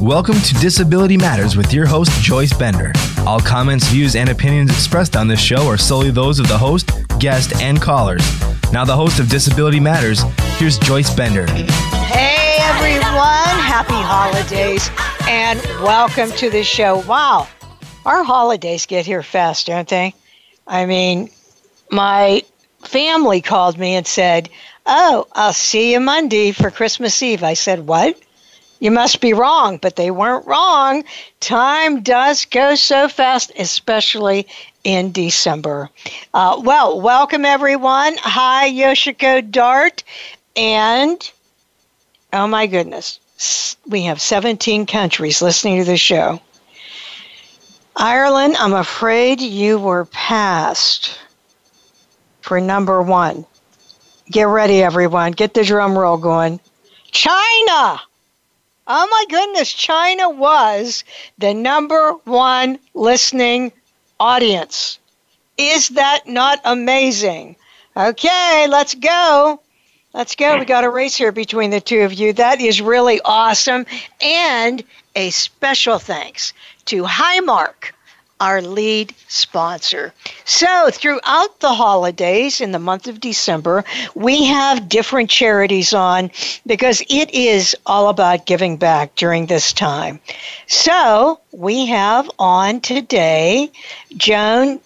Welcome to Disability Matters with your host, Joyce Bender. All comments, views, and opinions expressed on this show are solely those of the host, guest, and callers. Now, the host of Disability Matters, here's Joyce Bender. Hey, everyone. Happy holidays and welcome to the show. Wow, our holidays get here fast, don't they? I mean, my family called me and said, Oh, I'll see you Monday for Christmas Eve. I said, What? You must be wrong, but they weren't wrong. Time does go so fast, especially in December. Uh, well, welcome everyone. Hi, Yoshiko Dart. And oh my goodness, we have 17 countries listening to the show. Ireland, I'm afraid you were passed for number one. Get ready, everyone. Get the drum roll going. China! Oh my goodness, China was the number one listening audience. Is that not amazing? Okay, let's go. Let's go. We got a race here between the two of you. That is really awesome. And a special thanks to Highmark our lead sponsor. So, throughout the holidays in the month of December, we have different charities on because it is all about giving back during this time. So, we have on today Joan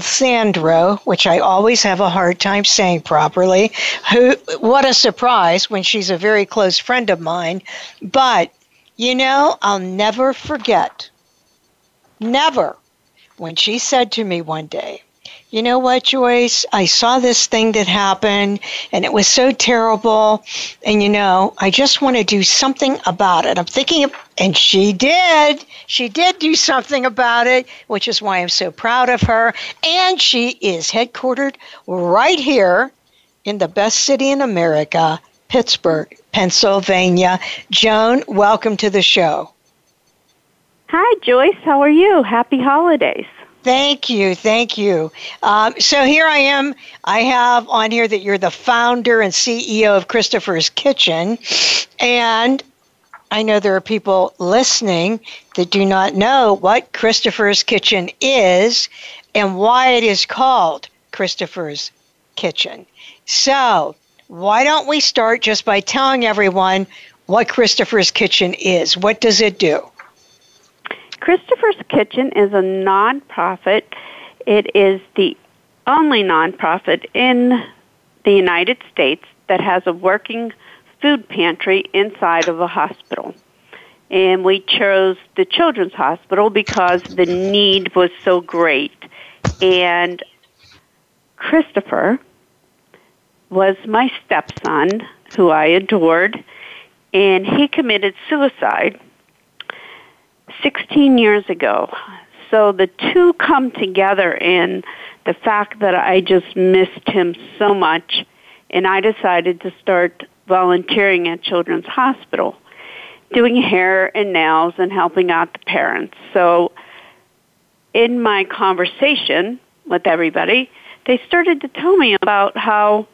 Sandro, which I always have a hard time saying properly. Who what a surprise when she's a very close friend of mine, but you know, I'll never forget. Never when she said to me one day, you know what, Joyce? I saw this thing that happened and it was so terrible. And you know, I just want to do something about it. I'm thinking, of, and she did. She did do something about it, which is why I'm so proud of her. And she is headquartered right here in the best city in America, Pittsburgh, Pennsylvania. Joan, welcome to the show. Hi, Joyce. How are you? Happy holidays. Thank you, thank you. Um, so here I am. I have on here that you're the founder and CEO of Christopher's Kitchen, and I know there are people listening that do not know what Christopher's Kitchen is and why it is called Christopher's Kitchen. So, why don't we start just by telling everyone what Christopher's Kitchen is? What does it do? Christopher's Kitchen is a nonprofit. It is the only nonprofit in the United States that has a working food pantry inside of a hospital. And we chose the Children's Hospital because the need was so great. And Christopher was my stepson, who I adored, and he committed suicide 16 years ago. So the two come together in the fact that I just missed him so much, and I decided to start volunteering at Children's Hospital, doing hair and nails and helping out the parents. So in my conversation with everybody, they started to tell me about how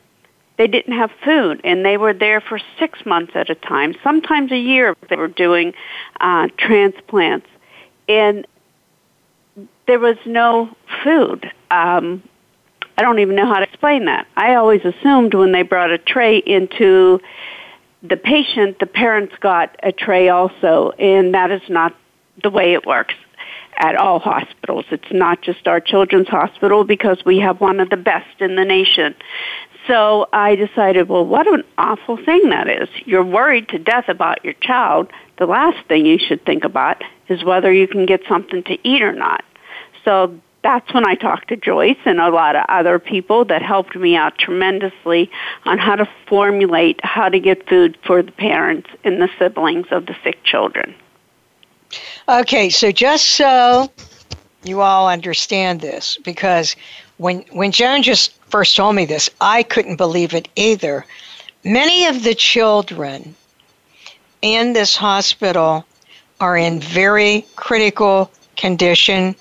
they didn't have food and they were there for six months at a time sometimes a year they were doing uh, transplants and there was no food um, i don't even know how to explain that i always assumed when they brought a tray into the patient the parents got a tray also and that is not the way it works at all hospitals. It's not just our children's hospital because we have one of the best in the nation. So I decided, well, what an awful thing that is. You're worried to death about your child. The last thing you should think about is whether you can get something to eat or not. So that's when I talked to Joyce and a lot of other people that helped me out tremendously on how to formulate how to get food for the parents and the siblings of the sick children. Okay, so just so you all understand this, because when when Joan just first told me this, I couldn't believe it either. Many of the children in this hospital are in very critical condition,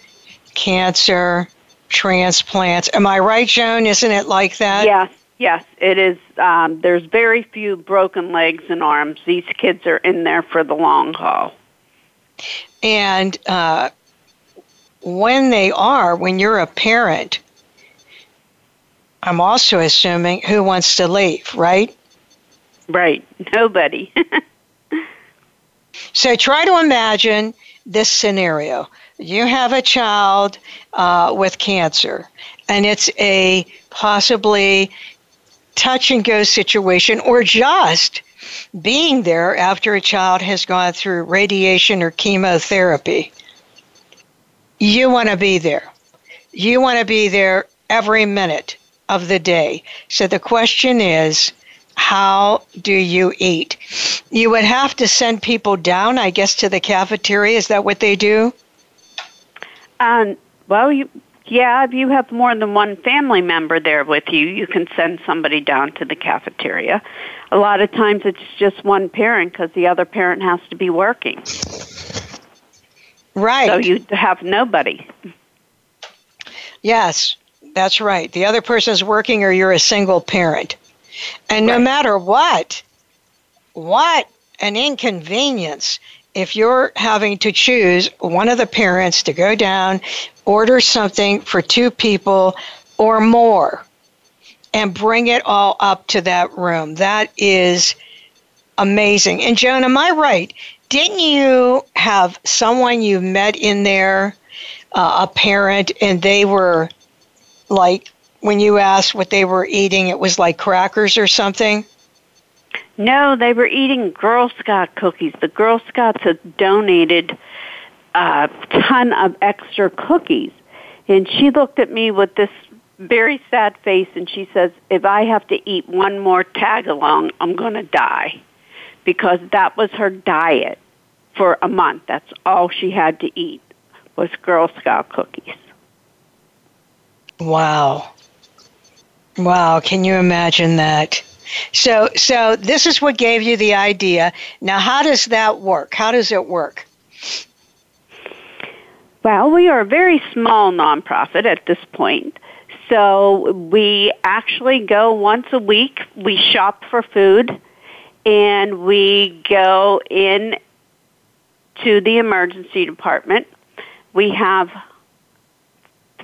cancer, transplants. Am I right, Joan? Isn't it like that? Yes, yes, it is. Um, there's very few broken legs and arms. These kids are in there for the long haul. And uh, when they are, when you're a parent, I'm also assuming who wants to leave, right? Right. Nobody. so try to imagine this scenario. You have a child uh, with cancer, and it's a possibly touch and go situation, or just being there after a child has gone through radiation or chemotherapy. You want to be there. You want to be there every minute of the day. So the question is, how do you eat? You would have to send people down, I guess, to the cafeteria. Is that what they do? Um, well, you, yeah, if you have more than one family member there with you, you can send somebody down to the cafeteria. A lot of times it's just one parent because the other parent has to be working. Right. So you have nobody. Yes, that's right. The other person's working or you're a single parent. And no matter what, what an inconvenience if you're having to choose one of the parents to go down, order something for two people or more, and bring it all up to that room. That is amazing. And Joan, am I right? Didn't you have someone you met in there, uh, a parent, and they were like, when you asked what they were eating, it was like crackers or something? No, they were eating Girl Scout cookies. The Girl Scouts had donated a ton of extra cookies. And she looked at me with this very sad face and she says, If I have to eat one more tag along, I'm going to die. Because that was her diet for a month. That's all she had to eat was Girl Scout cookies. Wow. Wow, can you imagine that? So, so this is what gave you the idea. Now, how does that work? How does it work? Well, we are a very small nonprofit at this point. So we actually go once a week. We shop for food and we go in to the emergency department. We have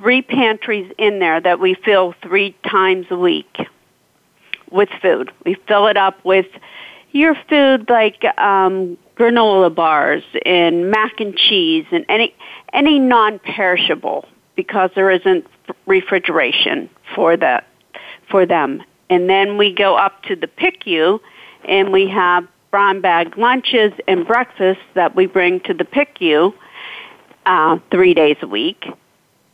three pantries in there that we fill three times a week with food. We fill it up with your food like um, granola bars and mac and cheese and any any non-perishable because there isn't refrigeration for that for them. And then we go up to the PICU and we have brown bag lunches and breakfasts that we bring to the PICU uh, three days a week.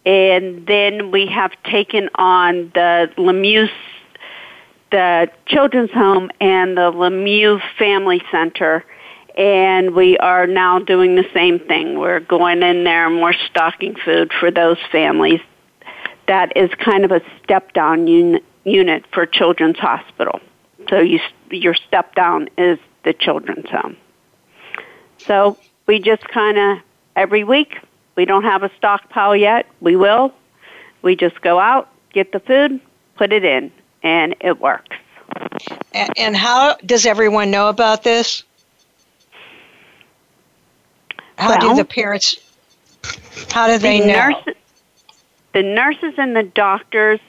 And then we have taken on the Lemieux the Children's Home and the Lemieux Family Center, and we are now doing the same thing. We're going in there and we're stocking food for those families. That is kind of a step down un- unit for Children's Hospital. So you, your step down is the Children's Home. So we just kind of every week. We don't have a stockpile yet. We will. We just go out, get the food, put it in, and it works. And how does everyone know about this? How well, do the parents? How do they the know? Nurses, the nurses and the doctors,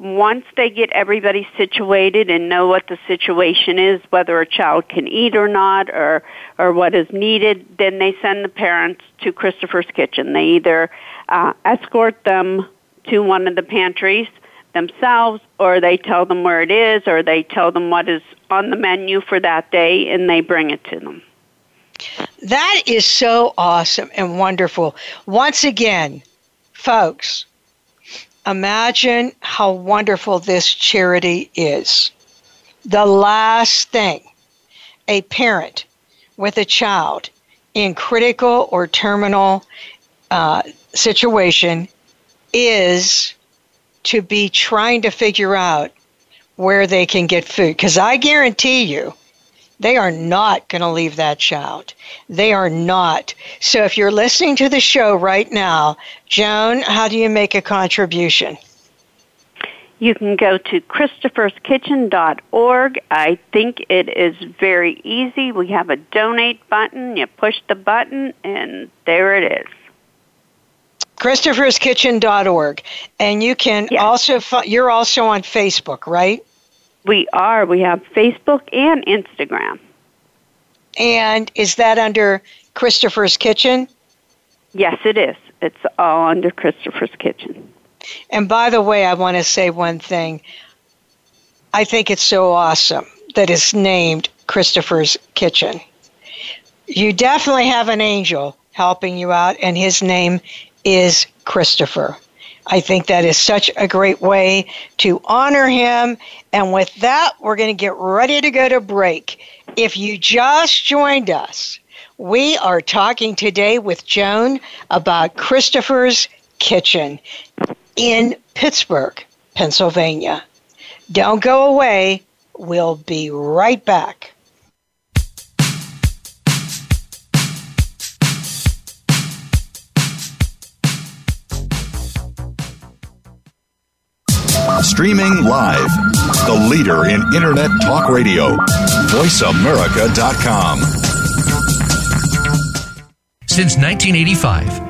once they get everybody situated and know what the situation is, whether a child can eat or not, or or what is needed, then they send the parents to Christopher's Kitchen. They either uh, escort them to one of the pantries themselves or they tell them where it is or they tell them what is on the menu for that day and they bring it to them. That is so awesome and wonderful. Once again, folks, imagine how wonderful this charity is. The last thing a parent with a child in critical or terminal uh, situation is to be trying to figure out where they can get food. Because I guarantee you, they are not going to leave that child. They are not. So if you're listening to the show right now, Joan, how do you make a contribution? You can go to christopherskitchen.org. I think it is very easy. We have a donate button. You push the button, and there it is. Christopher'sKitchen.org. And you can yes. also, you're also on Facebook, right? We are. We have Facebook and Instagram. And is that under Christopher's Kitchen? Yes, it is. It's all under Christopher's Kitchen. And by the way, I want to say one thing. I think it's so awesome that it's named Christopher's Kitchen. You definitely have an angel helping you out, and his name is Christopher. I think that is such a great way to honor him. And with that, we're going to get ready to go to break. If you just joined us, we are talking today with Joan about Christopher's Kitchen in Pittsburgh, Pennsylvania. Don't go away. We'll be right back. Streaming live. The leader in Internet talk radio. VoiceAmerica.com. Since 1985,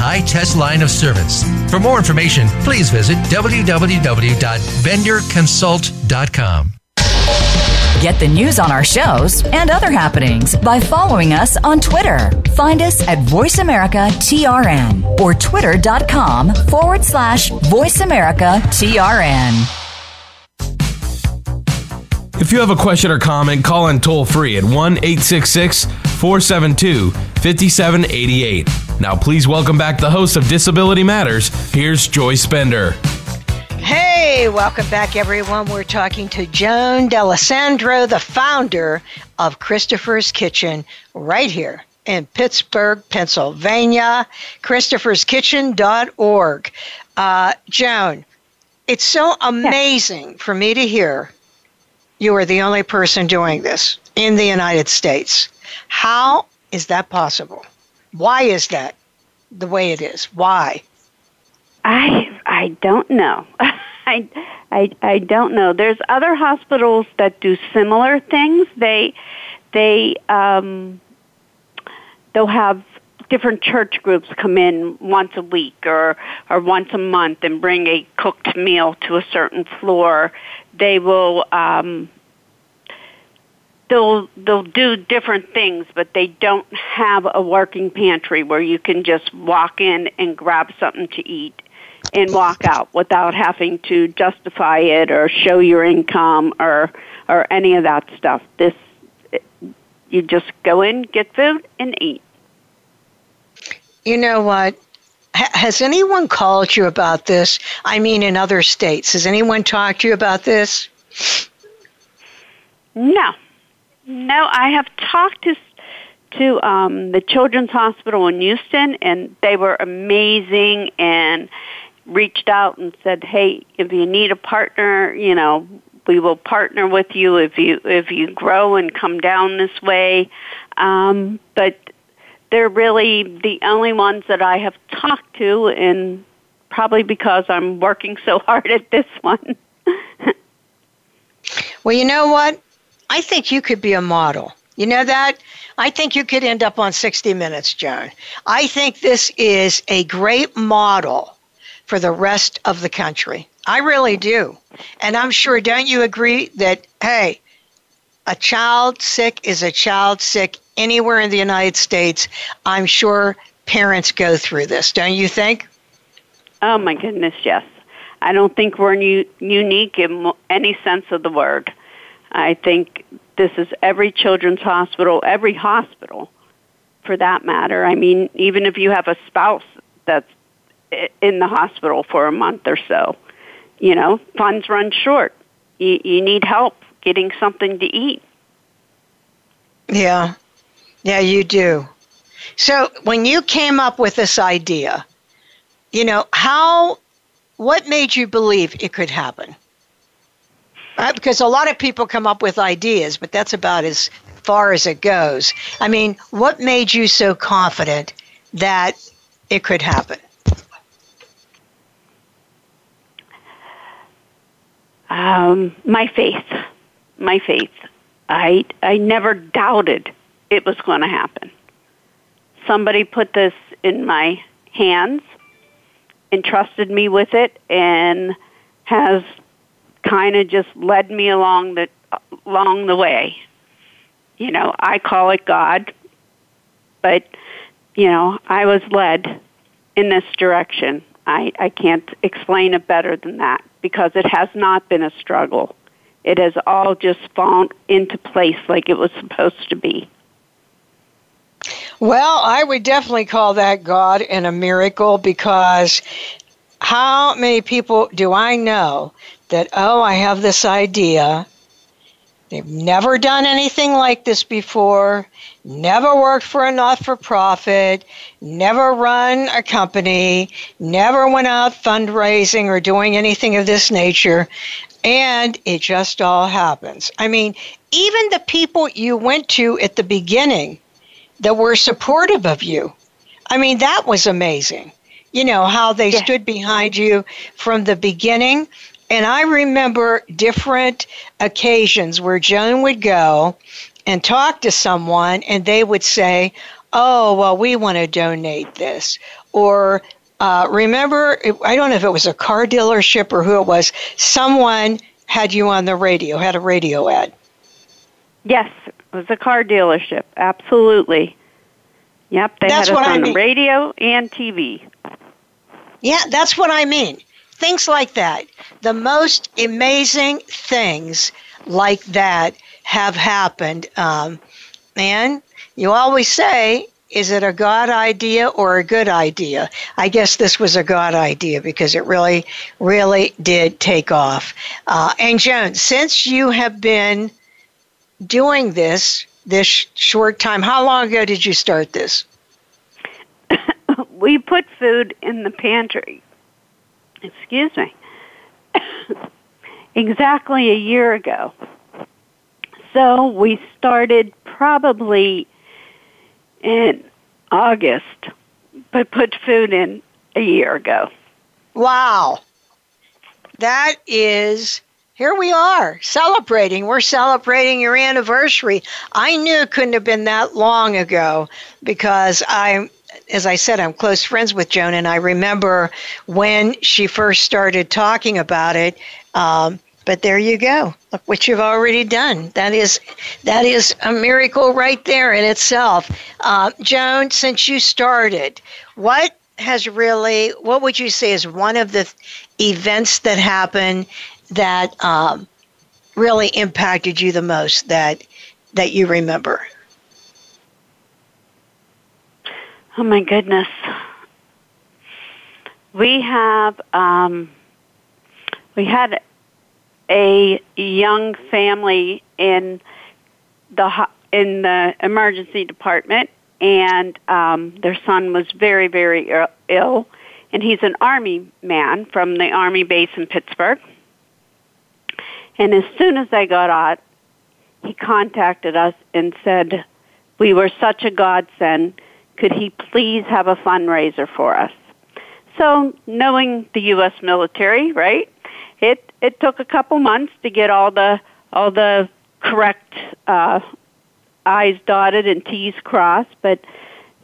high test line of service. For more information, please visit www.benderconsult.com. Get the news on our shows and other happenings by following us on Twitter. Find us at VoiceAmericaTRN or twitter.com forward slash VoiceAmericaTRN. If you have a question or comment, call in toll free at 1 866 472 5788. Now, please welcome back the host of Disability Matters. Here's Joyce Bender. Hey, welcome back, everyone. We're talking to Joan D'Alessandro, the founder of Christopher's Kitchen, right here in Pittsburgh, Pennsylvania. Christopher'sKitchen.org. Uh, Joan, it's so amazing for me to hear you are the only person doing this in the United States. How is that possible? Why is that the way it is? Why? I I don't know. I, I I don't know. There's other hospitals that do similar things. They they um, they'll have different church groups come in once a week or or once a month and bring a cooked meal to a certain floor. They will um, they'll they'll do different things, but they don't have a working pantry where you can just walk in and grab something to eat and walk out without having to justify it or show your income or or any of that stuff. This you just go in, get food, and eat. You know what? has anyone called you about this? I mean, in other states, has anyone talked to you about this? No, no, I have talked to to um, the Children's Hospital in Houston, and they were amazing and reached out and said, "Hey, if you need a partner, you know, we will partner with you if you if you grow and come down this way." Um, but they're really the only ones that I have talked to, and probably because I'm working so hard at this one. well, you know what? I think you could be a model. You know that? I think you could end up on 60 Minutes, Joan. I think this is a great model for the rest of the country. I really do. And I'm sure, don't you agree that, hey, a child sick is a child sick anywhere in the United States? I'm sure parents go through this, don't you think? Oh, my goodness, yes. I don't think we're u- unique in any sense of the word. I think this is every children's hospital, every hospital for that matter. I mean, even if you have a spouse that's in the hospital for a month or so, you know, funds run short. You, you need help getting something to eat. Yeah. Yeah, you do. So when you came up with this idea, you know, how, what made you believe it could happen? Uh, because a lot of people come up with ideas, but that's about as far as it goes. I mean, what made you so confident that it could happen? Um, my faith, my faith. I I never doubted it was going to happen. Somebody put this in my hands, entrusted me with it, and has kind of just led me along the along the way. You know, I call it God, but you know, I was led in this direction. I, I can't explain it better than that because it has not been a struggle. It has all just fallen into place like it was supposed to be. Well, I would definitely call that God and a miracle because how many people do I know that, oh, I have this idea? They've never done anything like this before, never worked for a not for profit, never run a company, never went out fundraising or doing anything of this nature, and it just all happens. I mean, even the people you went to at the beginning that were supportive of you, I mean, that was amazing. You know, how they yeah. stood behind you from the beginning. And I remember different occasions where Joan would go and talk to someone, and they would say, Oh, well, we want to donate this. Or uh, remember, I don't know if it was a car dealership or who it was, someone had you on the radio, had a radio ad. Yes, it was a car dealership. Absolutely. Yep, they that's had us on I mean. the radio and TV. Yeah, that's what I mean. Things like that. The most amazing things like that have happened. Um, and you always say is it a God idea or a good idea? I guess this was a God idea because it really, really did take off. Uh, and Joan, since you have been doing this this short time, how long ago did you start this? we put food in the pantry. Excuse me. exactly a year ago. So we started probably in August, but put food in a year ago. Wow. That is, here we are celebrating. We're celebrating your anniversary. I knew it couldn't have been that long ago because I, as I said, I'm close friends with Joan, and I remember when she first started talking about it. Um, but there you go. Look what you've already done. That is that is a miracle right there in itself. Uh, Joan, since you started, what has really what would you say is one of the events that happened that um, really impacted you the most that that you remember? Oh my goodness. We have um, we had a young family in the in the emergency department, and um, their son was very very ill, and he's an army man from the army base in Pittsburgh. And as soon as they got out, he contacted us and said, "We were such a godsend. Could he please have a fundraiser for us?" So, knowing the U.S. military, right? it it took a couple months to get all the all the correct uh, I's dotted and T's crossed, but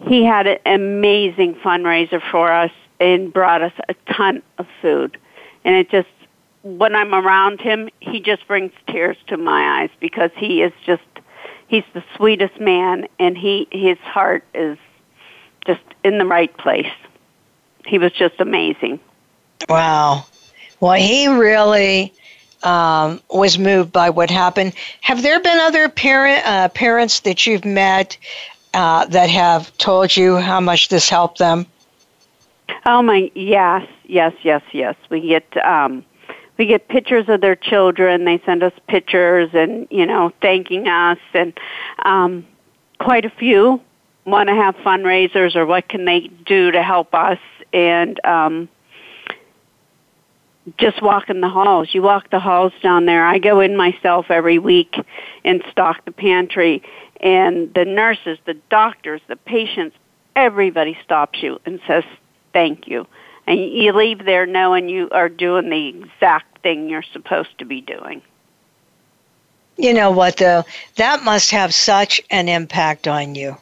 he had an amazing fundraiser for us and brought us a ton of food. And it just, when I'm around him, he just brings tears to my eyes because he is just, he's the sweetest man and he, his heart is in the right place. He was just amazing. Wow. Well, he really um, was moved by what happened. Have there been other parent uh, parents that you've met uh, that have told you how much this helped them? Oh my, yes, yes, yes, yes. We get um, we get pictures of their children. They send us pictures and you know thanking us, and um, quite a few want to have fundraisers or what can they do to help us and um, just walk in the halls. You walk the halls down there. I go in myself every week and stock the pantry, and the nurses, the doctors, the patients, everybody stops you and says thank you. And you leave there knowing you are doing the exact thing you're supposed to be doing. You know what, though? That must have such an impact on you.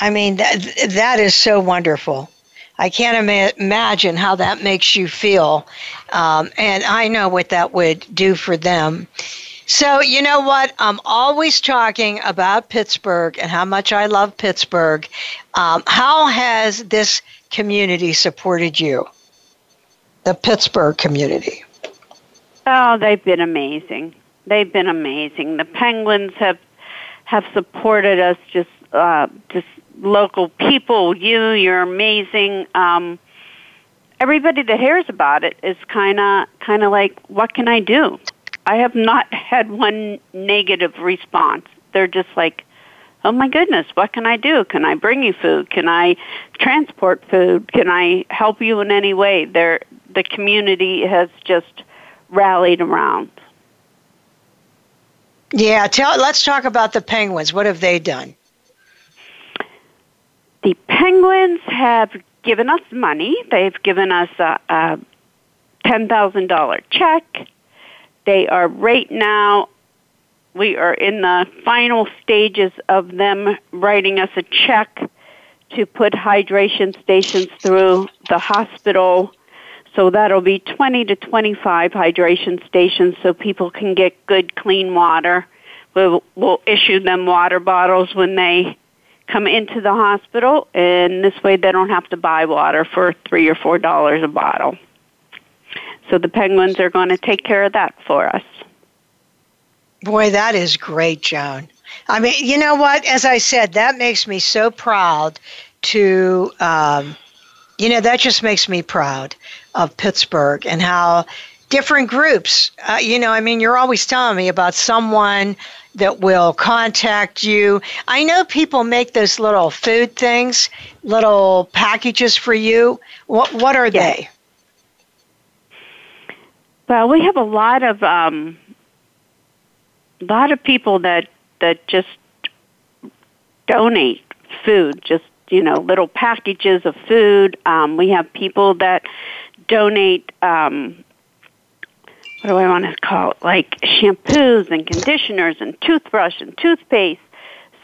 I mean, that, that is so wonderful. I can't ima- imagine how that makes you feel. Um, and I know what that would do for them. So, you know what? I'm always talking about Pittsburgh and how much I love Pittsburgh. Um, how has this community supported you? The Pittsburgh community. Oh, they've been amazing. They've been amazing. The Penguins have have supported us just uh, just local people. You, you're amazing. Um, everybody that hears about it is kind of kind of like, what can I do? I have not had one negative response. They're just like, oh my goodness, what can I do? Can I bring you food? Can I transport food? Can I help you in any way? They're, the community has just rallied around. Yeah, tell, let's talk about the Penguins. What have they done? The Penguins have given us money. They've given us a, a $10,000 check. They are right now, we are in the final stages of them writing us a check to put hydration stations through the hospital. So that'll be 20 to 25 hydration stations so people can get good, clean water. We'll, we'll issue them water bottles when they come into the hospital, and this way they don't have to buy water for three or four dollars a bottle. So the Penguins are going to take care of that for us. Boy, that is great, Joan. I mean, you know what? As I said, that makes me so proud to, um, you know, that just makes me proud of Pittsburgh and how different groups, uh, you know, I mean, you're always telling me about someone that will contact you. I know people make those little food things, little packages for you. What what are yes. they? Well, we have a lot of um, a lot of people that that just donate food, just you know, little packages of food. Um, we have people that donate um, what do I want to call it, like shampoos and conditioners and toothbrush and toothpaste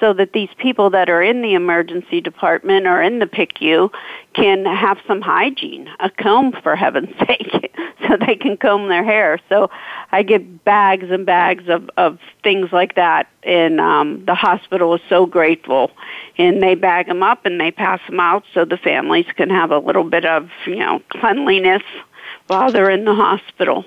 so that these people that are in the emergency department or in the PICU can have some hygiene, a comb for heaven's sake, so they can comb their hair. So I get bags and bags of, of things like that, and um, the hospital is so grateful. And they bag them up and they pass them out so the families can have a little bit of, you know, cleanliness while they're in the hospital.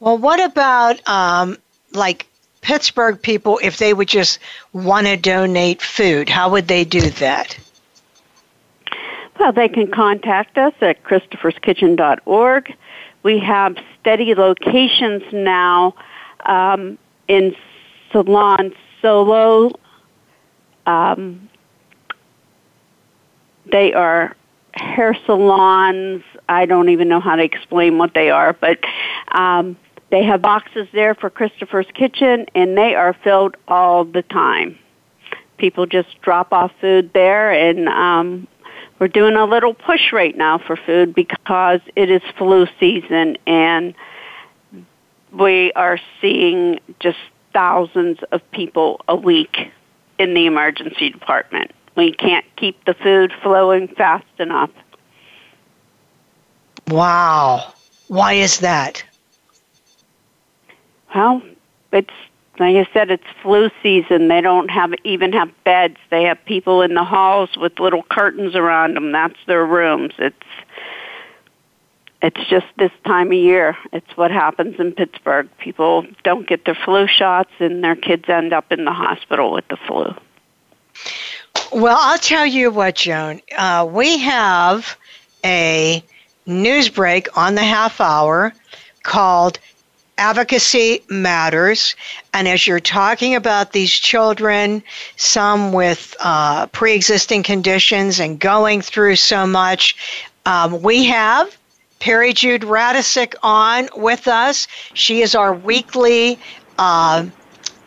Well, what about um, like Pittsburgh people if they would just want to donate food? How would they do that? Well, they can contact us at christopherskitchen.org. We have steady locations now um, in Salon Solo. Um, they are hair salons. I don't even know how to explain what they are, but um, they have boxes there for Christopher's Kitchen, and they are filled all the time. People just drop off food there, and um, we're doing a little push right now for food because it is flu season, and we are seeing just thousands of people a week in the emergency department. We can't keep the food flowing fast enough. Wow. Why is that? Well, it's like I said, it's flu season. They don't have even have beds. They have people in the halls with little curtains around them. That's their rooms. It's it's just this time of year. It's what happens in Pittsburgh. People don't get their flu shots, and their kids end up in the hospital with the flu. Well, I'll tell you what, Joan. Uh, we have a news break on the half hour called Advocacy Matters. And as you're talking about these children, some with uh, pre existing conditions and going through so much, um, we have Peri Jude Radecic on with us. She is our weekly, uh,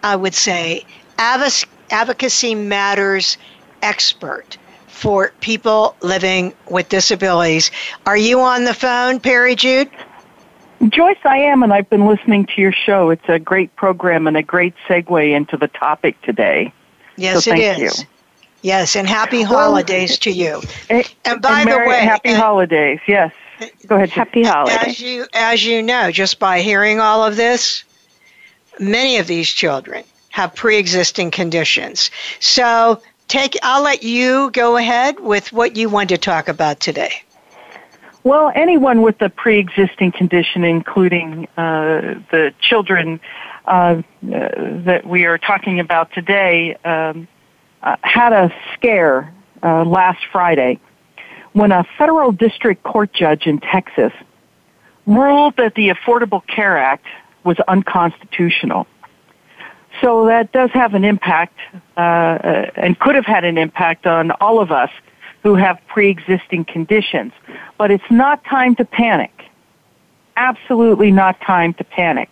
I would say, Advocacy Matters expert for people living with disabilities. Are you on the phone, Perry Jude? Joyce, I am, and I've been listening to your show. It's a great program and a great segue into the topic today. Yes, so it is. You. Yes, and happy holidays well, to you. And, and by and the way, happy and, holidays. Yes. Go ahead. Happy holidays. As you as you know, just by hearing all of this, many of these children have pre-existing conditions. So take I'll let you go ahead with what you want to talk about today. Well, anyone with a pre-existing condition, including uh, the children uh, uh, that we are talking about today, um, uh, had a scare uh, last Friday when a federal district court judge in Texas ruled that the Affordable Care Act was unconstitutional. So that does have an impact, uh, and could have had an impact on all of us who have pre-existing conditions. But it's not time to panic. Absolutely not time to panic.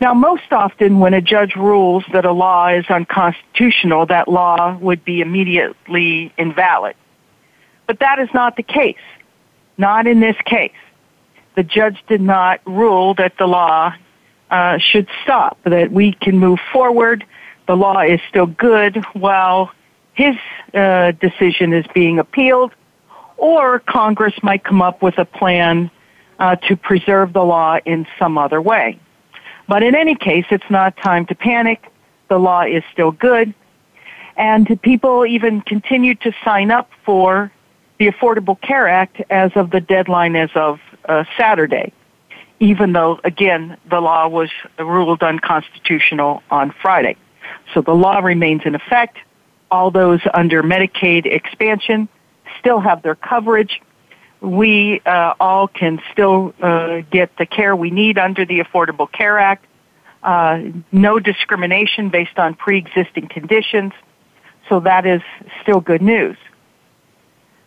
Now, most often when a judge rules that a law is unconstitutional, that law would be immediately invalid. But that is not the case. Not in this case. The judge did not rule that the law uh, should stop, that we can move forward. The law is still good while his uh, decision is being appealed, or Congress might come up with a plan uh, to preserve the law in some other way. But in any case, it's not time to panic. The law is still good. And people even continue to sign up for the Affordable Care Act as of the deadline as of uh, Saturday even though, again, the law was ruled unconstitutional on Friday. So the law remains in effect. All those under Medicaid expansion still have their coverage. We uh, all can still uh, get the care we need under the Affordable Care Act. Uh, no discrimination based on pre-existing conditions. So that is still good news.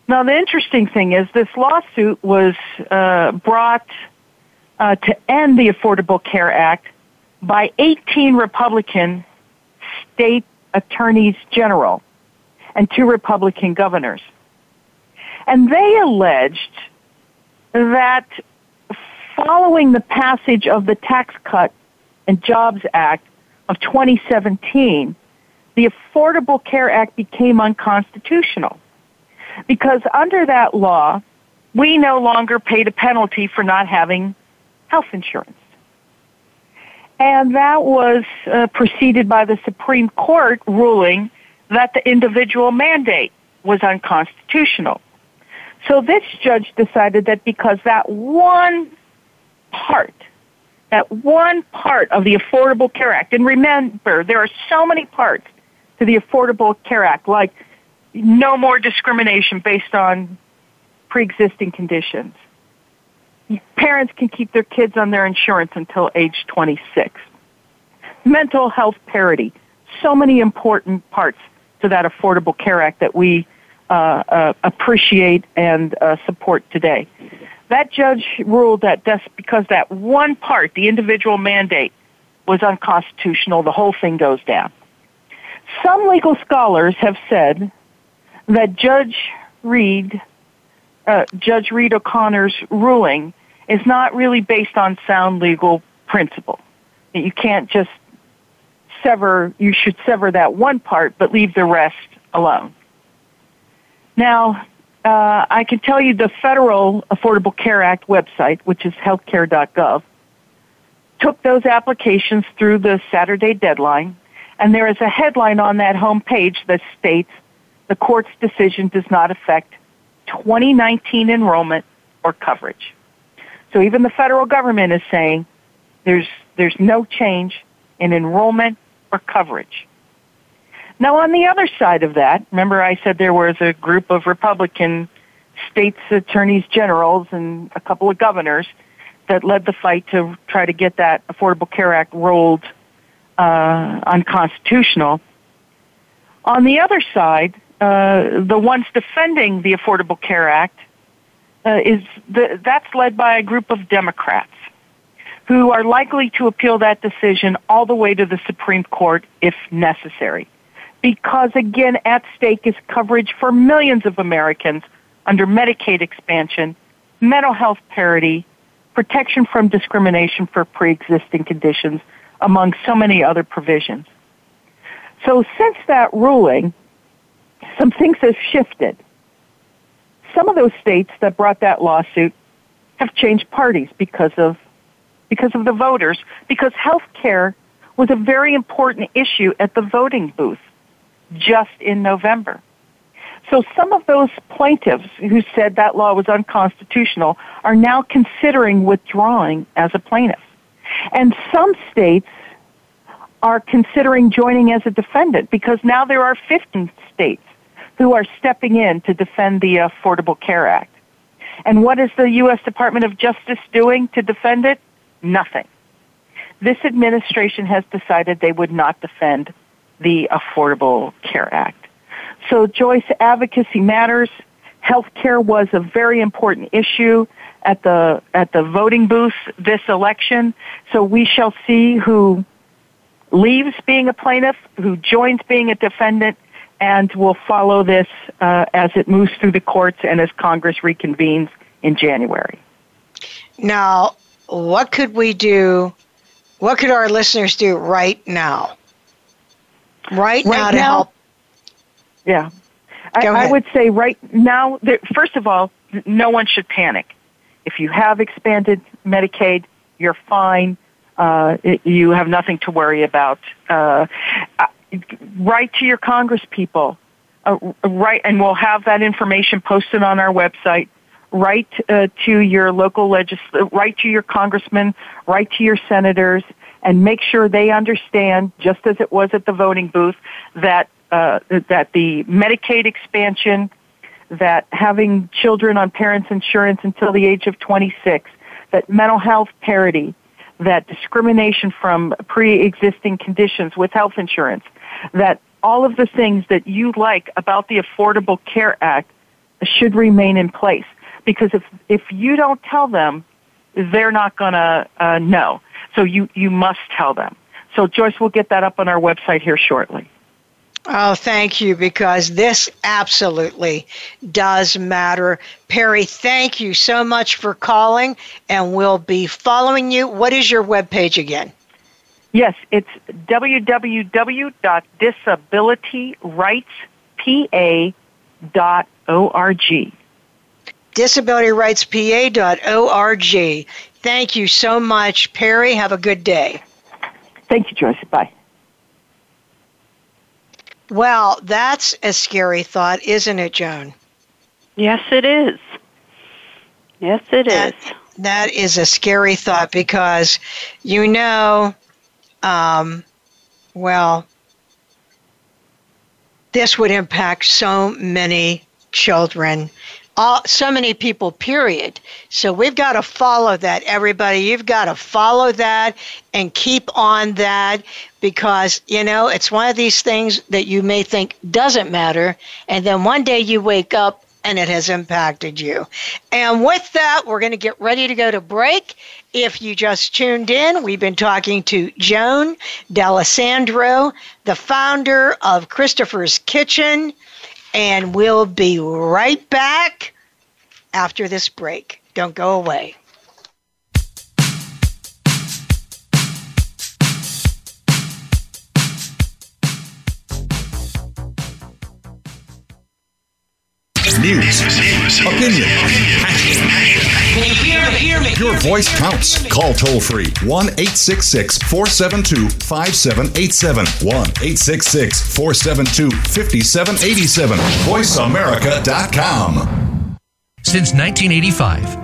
Now the interesting thing is this lawsuit was uh, brought uh, to end the Affordable Care Act by 18 Republican state attorneys general and two Republican governors. And they alleged that following the passage of the Tax Cut and Jobs Act of 2017, the Affordable Care Act became unconstitutional. Because under that law, we no longer paid a penalty for not having health insurance. And that was uh, preceded by the Supreme Court ruling that the individual mandate was unconstitutional. So this judge decided that because that one part, that one part of the Affordable Care Act, and remember, there are so many parts to the Affordable Care Act, like no more discrimination based on pre-existing conditions, parents can keep their kids on their insurance until age 26. Mental health parity. So many important parts to that Affordable Care Act that we uh, uh, appreciate and uh, support today. That judge ruled that just because that one part, the individual mandate, was unconstitutional, the whole thing goes down. Some legal scholars have said that Judge Reed uh, Judge Reed O'Connor's ruling is not really based on sound legal principle. You can't just sever, you should sever that one part, but leave the rest alone. Now, uh, I can tell you the federal Affordable Care Act website, which is healthcare.gov, took those applications through the Saturday deadline, and there is a headline on that home page that states the court's decision does not affect 2019 enrollment or coverage. So even the federal government is saying there's, there's no change in enrollment or coverage. Now on the other side of that, remember I said there was a group of Republican states attorneys generals and a couple of governors that led the fight to try to get that Affordable Care Act rolled uh, unconstitutional. On the other side, uh, the ones defending the Affordable Care Act uh, is the, that's led by a group of Democrats who are likely to appeal that decision all the way to the Supreme Court if necessary. Because again, at stake is coverage for millions of Americans under Medicaid expansion, mental health parity, protection from discrimination for pre-existing conditions, among so many other provisions. So since that ruling, some things have shifted. Some of those states that brought that lawsuit have changed parties because of because of the voters, because health care was a very important issue at the voting booth just in November. So some of those plaintiffs who said that law was unconstitutional are now considering withdrawing as a plaintiff. And some states are considering joining as a defendant because now there are 15 states who are stepping in to defend the Affordable Care Act. And what is the U.S. Department of Justice doing to defend it? Nothing. This administration has decided they would not defend the Affordable Care Act. So Joyce, advocacy matters. Healthcare was a very important issue at the at the voting booth this election. So we shall see who leaves being a plaintiff, who joins being a defendant, and we'll follow this uh, as it moves through the courts and as Congress reconvenes in January. Now, what could we do? What could our listeners do right now? Right, right now to help. Yeah. I, I, would say right now, first of all, no one should panic. If you have expanded Medicaid, you're fine. Uh, you have nothing to worry about. Uh, write to your Congress people. Uh, write, and we'll have that information posted on our website write uh, to your local legisl- write to your congressman, write to your senators, and make sure they understand, just as it was at the voting booth, that uh, that the Medicaid expansion, that having children on parents' insurance until the age of 26, that mental health parity, that discrimination from pre-existing conditions with health insurance, that all of the things that you like about the Affordable Care Act should remain in place because if if you don't tell them, they're not going to uh, know. So you you must tell them. So Joyce, we'll get that up on our website here shortly. Oh, thank you, because this absolutely does matter. Peri, thank you so much for calling, and we'll be following you. What is your webpage again? Yes, it's www.disabilityrightspa.org disabilityrightspa.org. Thank you so much, Peri. Have a good day. Thank you, Joyce. Bye. Well, that's a scary thought, isn't it, Joan? Yes, it is. Yes, it that, is. That is a scary thought because you know, um, well, this would impact so many children all, so many people, period. So we've got to follow that, everybody. You've got to follow that and keep on that because, you know, it's one of these things that you may think doesn't matter. And then one day you wake up and it has impacted you. And with that, we're going to get ready to go to break. If you just tuned in, we've been talking to Joan D'Alessandro, the founder of Christopher's Kitchen and we'll be right back after this break. Don't go away. News, opinion, Your voice counts. Call toll free 1 866 472 5787. 1 866 472 5787. VoiceAmerica.com. Since 1985,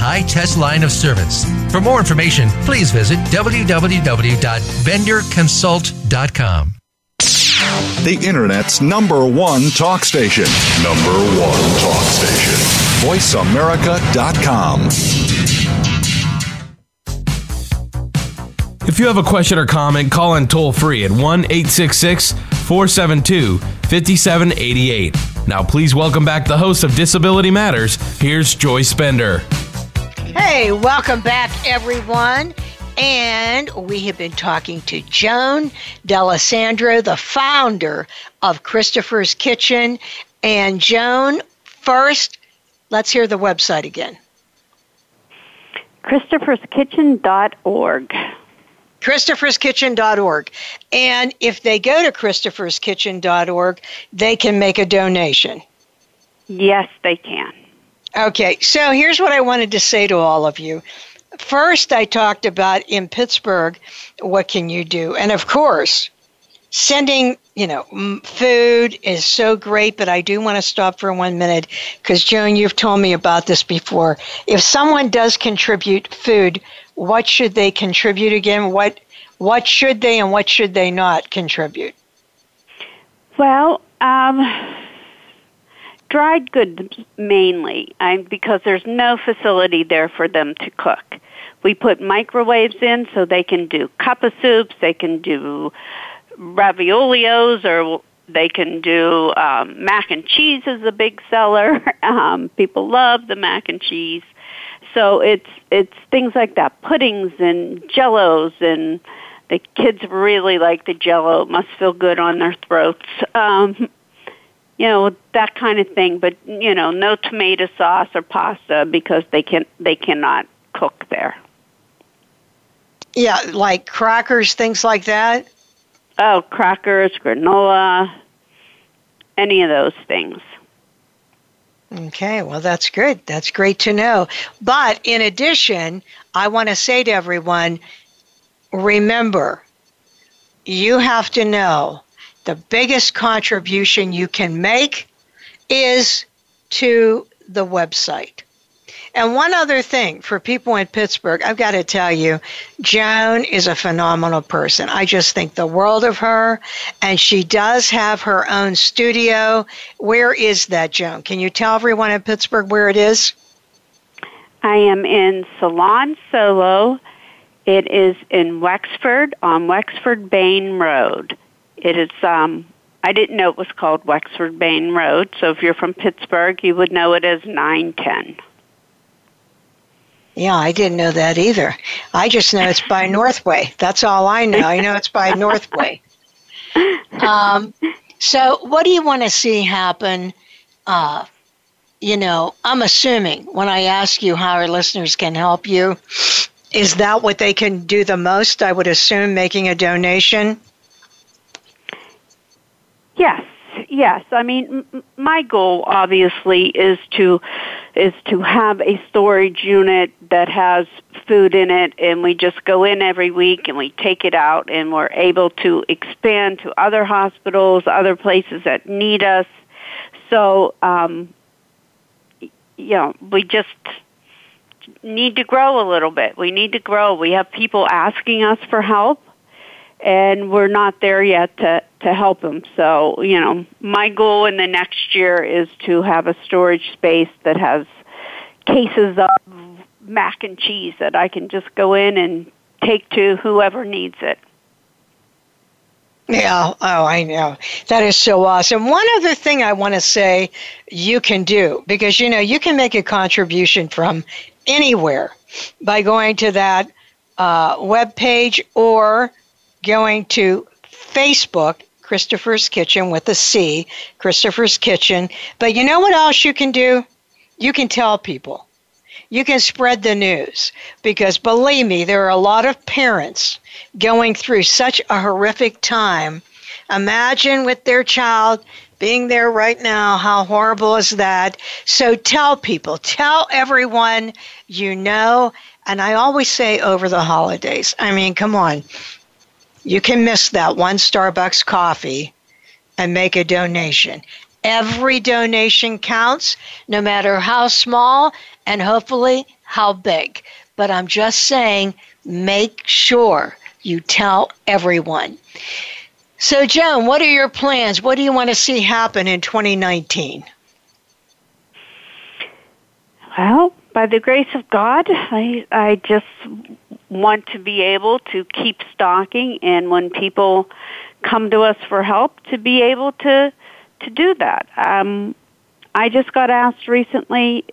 high test line of service. For more information, please visit www.benderconsult.com. The Internet's number one talk station. Number one talk station. VoiceAmerica.com. If you have a question or comment, call in toll free at 1 866 472 5788. Now, please welcome back the host of Disability Matters. Here's Joyce Bender. Hey, welcome back, everyone. And we have been talking to Joan D'Alessandro, the founder of Christopher's Kitchen. And Joan, first, let's hear the website again. Christopher'sKitchen.org. Christopher'sKitchen.org. And if they go to Christopher'sKitchen.org, they can make a donation. Yes, they can. Okay, so here's what I wanted to say to all of you. First, I talked about in Pittsburgh, what can you do? And of course, sending, you know, food is so great, but I do want to stop for one minute because, Joan, you've told me about this before. If someone does contribute food, what should they contribute again? What what should they and what should they not contribute? Well, um, dried goods mainly, I, because there's no facility there for them to cook. We put microwaves in so they can do cup of soups, they can do raviolios, or they can do um, mac and cheese is a big seller. Um, people love the mac and cheese, so it's it's things like that, puddings and jellos, and the kids really like the jello. It must feel good on their throats. Um, you know that kind of thing. But you know no tomato sauce or pasta because they can they cannot cook there. Yeah like crackers things like that? Oh crackers granola any of those things. Okay well that's good. That's great to know. But in addition i want to say to everyone remember you have to know the biggest contribution you can make is to the website. And one other thing for people in Pittsburgh, I've got to tell you, Joan is a phenomenal person. I just think the world of her, and she does have her own studio. Where is that, Joan? Can you tell everyone in Pittsburgh where it is? I am in Salon Solo. It is in Wexford on Wexford Bayne Road. It is um I didn't know it was called Wexford Bayne Road, so if you're from Pittsburgh, you would know it as 910. Yeah, I didn't know that either. I just know it's by Northway. That's all I know. I know it's by Northway. Um, so, what do you want to see happen? Uh, you know, I'm assuming when I ask you how our listeners can help you, is that what they can do the most? I would assume making a donation. Yes, yes. I mean, m- my goal obviously is to is to have a storage unit that has food in it, and we just go in every week and we take it out, and we're able to expand to other hospitals, other places that need us. So, um, you know, we just need to grow a little bit. We need to grow. We have people asking us for help and we're not there yet to to help them. So, you know, my goal in the next year is to have a storage space that has cases of mac and cheese that I can just go in and take to whoever needs it. Yeah, oh, I know. That is so awesome. One other thing I want to say you can do, because, you know, you can make a contribution from anywhere by going to that uh, web page or going to Facebook, Christopher's Kitchen with a C, Christopher's Kitchen. But you know what else you can do? You can tell people. you can spread the news because believe me, there are a lot of parents going through such a horrific time. Imagine with their child being there right now. How horrible is that? So tell people, tell everyone you know. And I always say over the holidays. I mean, come on. You can miss that one Starbucks coffee and make a donation. Every donation counts, no matter how small and hopefully how big. But I'm just saying, make sure you tell everyone. So, Joan, what are your plans? What do you want to see happen in 2019? Well, by the grace of God, I, I just want to be able to keep stocking, and when people come to us for help, to be able to to do that. Um, I just got asked recently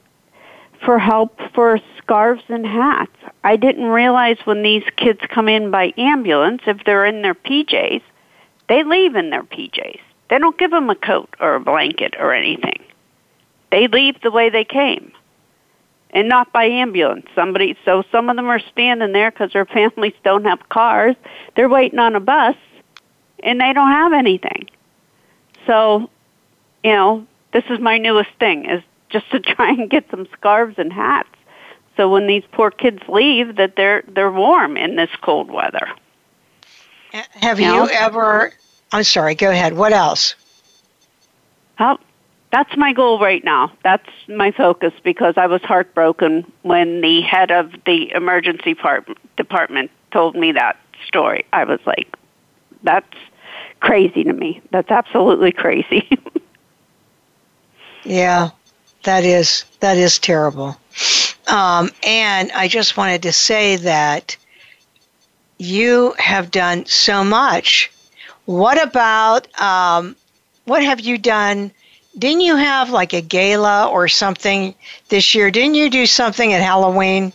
for help for scarves and hats. I didn't realize when these kids come in by ambulance, if they're in their PJs, they leave in their PJs. They don't give them a coat or a blanket or anything. They leave the way they came. And not by ambulance. Somebody, so some of them are standing there because their families don't have cars. They're waiting on a bus, and they don't have anything. So you know, this is my newest thing is just to try and get some scarves and hats. So when these poor kids leave that they're they're warm in this cold weather. Have you, you ever I'm sorry, go ahead. What else? Well, that's my goal right now. That's my focus because I was heartbroken when the head of the emergency part, department told me that story. I was like, that's crazy to me. That's absolutely crazy. Yeah, that is that is terrible. Um, and I just wanted to say that you have done so much. What about um, what have you done? Didn't you have like a gala or something this year? Didn't you do something at Halloween?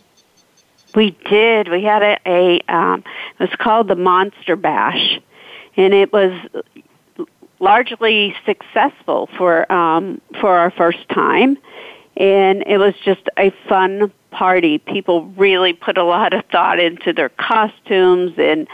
We did. We had a, a um, it was called the Monster Bash, and it was largely successful for um, for our first time, and it was just a fun party. People really put a lot of thought into their costumes, and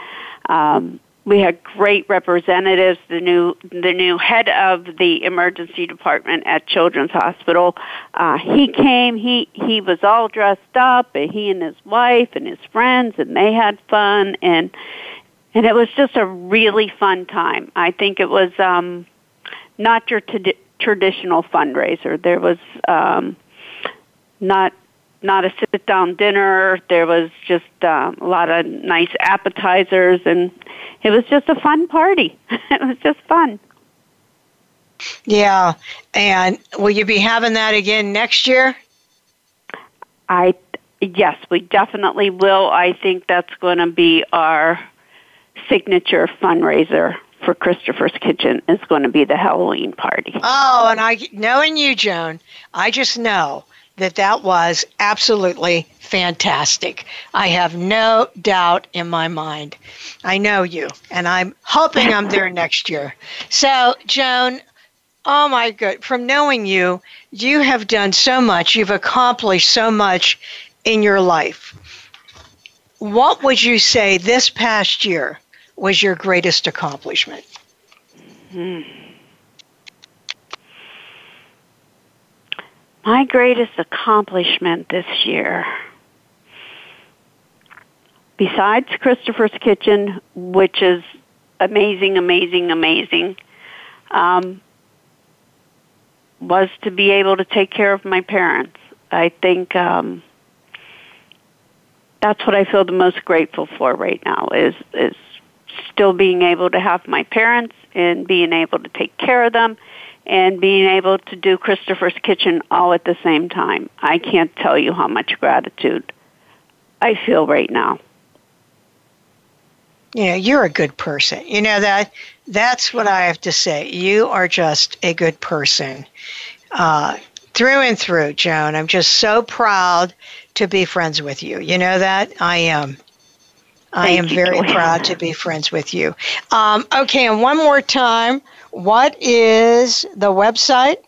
um, we had great representatives. The new the new head of the emergency department at Children's Hospital, uh, he came. He he was all dressed up, and he and his wife and his friends, and they had fun and and it was just a really fun time. I think it was um, not your t- traditional fundraiser. There was um, not not a sit down dinner. There was just um, a lot of nice appetizers, and it was just a fun party. it was just fun. Yeah, and will you be having that again next year? I yes, we definitely will. I think that's going to be our signature fundraiser for Christopher's Kitchen is going to be the Halloween party. Oh, and I knowing you, Joan, I just know that that was absolutely fantastic. I have no doubt in my mind. I know you, and I'm hoping I'm there next year. So, Joan, oh my god, from knowing you, you have done so much. You've accomplished so much in your life. What would you say this past year was your greatest accomplishment? Hmm. My greatest accomplishment this year, besides Christopher's Kitchen, which is amazing, amazing, amazing, um, was to be able to take care of my parents. I think um, that's what I feel the most grateful for right now is is still being able to have my parents and being able to take care of them and being able to do Christopher's Kitchen all at the same time. I can't tell you how much gratitude I feel right now. Yeah, you're a good person. You know that that's what I have to say. You are just a good person. Uh, through and through, Joan. I'm just so proud to be friends with you. You know that? I am. I am very proud to be friends with you. Um, okay, and one more time, what is the website?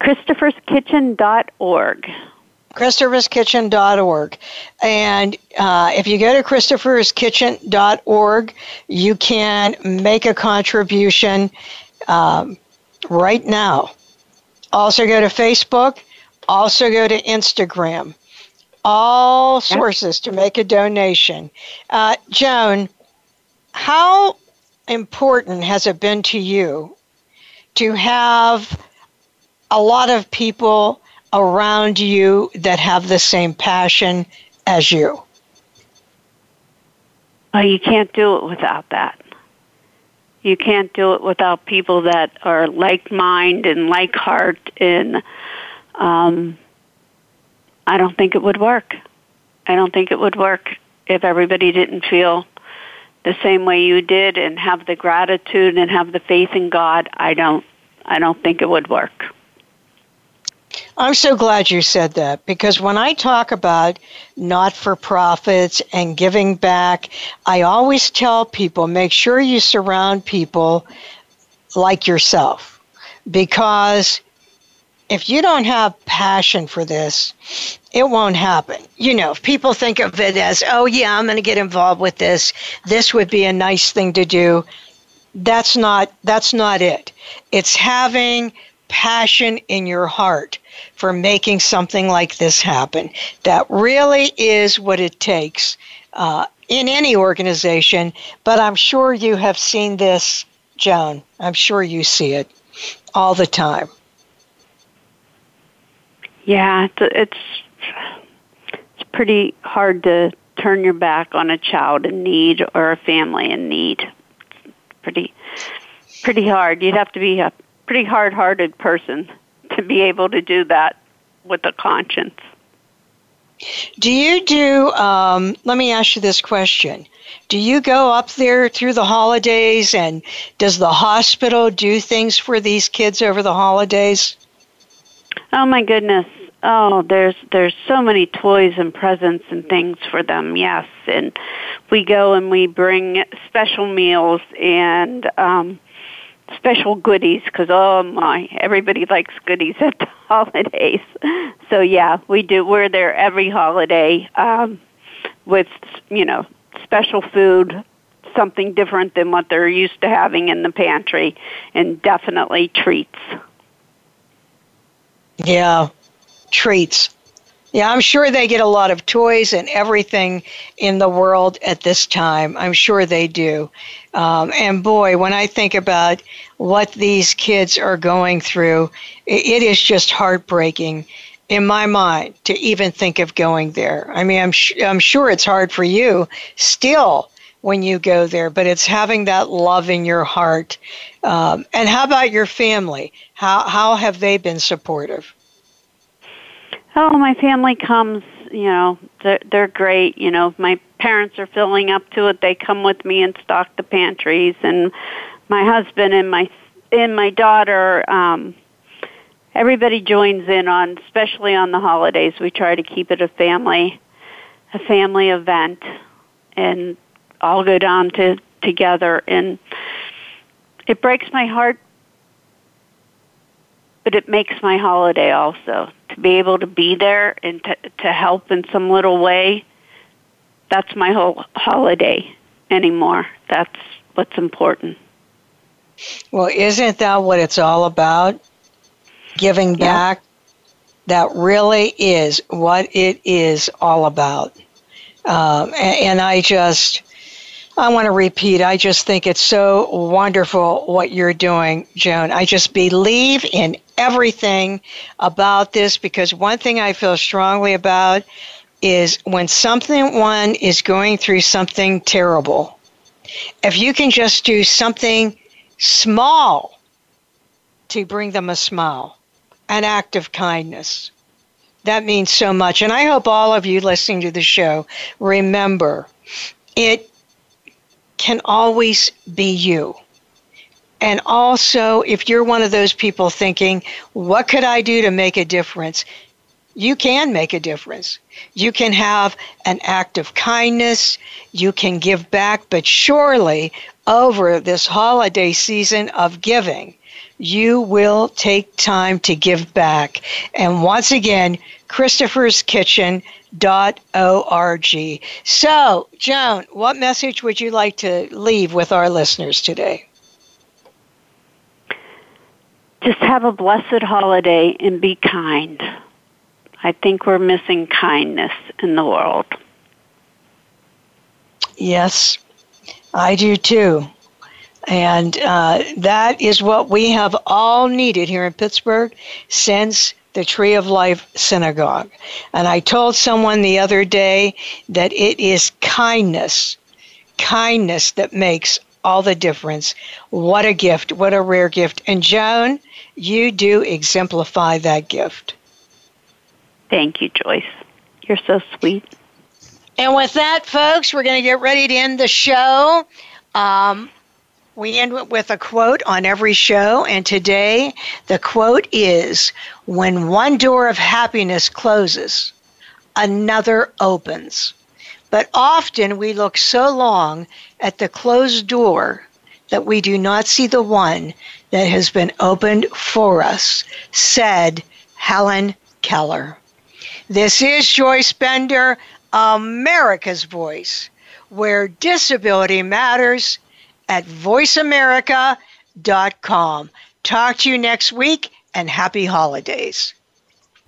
Christopher'sKitchen.org. christopherskitchen.org. And uh, if you go to christopherskitchen.org, you can make a contribution um, right now. Also, go to Facebook, also, go to Instagram. All sources to make a donation. Uh, Joan, how important has it been to you to have a lot of people around you that have the same passion as you? Well, you can't do it without that. You can't do it without people that are like mind and like heart and um, I don't think it would work. I don't think it would work if everybody didn't feel the same way you did and have the gratitude and have the faith in God. I don't I don't think it would work. I'm so glad you said that because when I talk about not for profits and giving back, I always tell people make sure you surround people like yourself because if you don't have passion for this, it won't happen. You know, if people think of it as, oh, yeah, I'm going to get involved with this, this would be a nice thing to do. That's not that's not it. It's having passion in your heart for making something like this happen. That really is what it takes uh, in any organization. But I'm sure you have seen this, Joan. I'm sure you see it all the time. Yeah, it's it's pretty hard to turn your back on a child in need or a family in need. Pretty pretty hard. You'd have to be a pretty hard-hearted person to be able to do that with a conscience. Do you do? Um, let me ask you this question: Do you go up there through the holidays, and does the hospital do things for these kids over the holidays? Oh my goodness. Oh, there's there's so many toys and presents and things for them. Yes, and we go and we bring special meals and um special goodies because oh my, everybody likes goodies at the holidays. So yeah, we do. We're there every holiday um with you know special food, something different than what they're used to having in the pantry, and definitely treats. Yeah, treats. Yeah, I'm sure they get a lot of toys and everything in the world at this time. I'm sure they do. Um, and boy, when I think about what these kids are going through, it, it is just heartbreaking in my mind to even think of going there. I mean, I'm, sh- I'm sure it's hard for you still when you go there, but it's having that love in your heart. Um, and how about your family? How, how have they been supportive? Oh, my family comes, you know, they're, they're great. You know, my parents are filling up to it. They come with me and stock the pantries and my husband and my and my daughter um everybody joins in on especially on the holidays. We try to keep it a family a family event and all go down to together and it breaks my heart but it makes my holiday also. To be able to be there and to, to help in some little way that's my whole holiday anymore. That's what's important. Well isn't that what it's all about? Giving yeah. back? That really is what it is all about. Um, and, and i just I want to repeat, I just think it's so wonderful what you're doing, Joan. I just believe in everything about this because one thing I feel strongly about is when something one is going through something terrible, if you can just do something small to bring them a smile, an act of kindness, that means so much. And I hope all of you listening to the show remember it can always be you. And also, if you're one of those people thinking, what could I do to make a difference? You can make a difference. You can have an act of kindness. You can give back, but surely over this holiday season of giving, you will take time to give back. And once again, christopherskitchen.org. So, Joan, what message would you like to leave with our listeners today? Just have a blessed holiday and be kind. I think we're missing kindness in the world. Yes, I do too. And uh, that is what we have all needed here in Pittsburgh since the Tree of Life Synagogue. And I told someone the other day that it is kindness, kindness that makes all the difference. What a gift, what a rare gift. And Joan, you do exemplify that gift. Thank you, Joyce. You're so sweet. And with that, folks, we're going to get ready to end the show. Um, we end with a quote on every show, and today the quote is When one door of happiness closes, another opens. But often we look so long at the closed door that we do not see the one that has been opened for us, said Helen Keller. This is Joyce Bender, America's Voice, where disability matters at voiceamerica.com. Talk to you next week and happy holidays.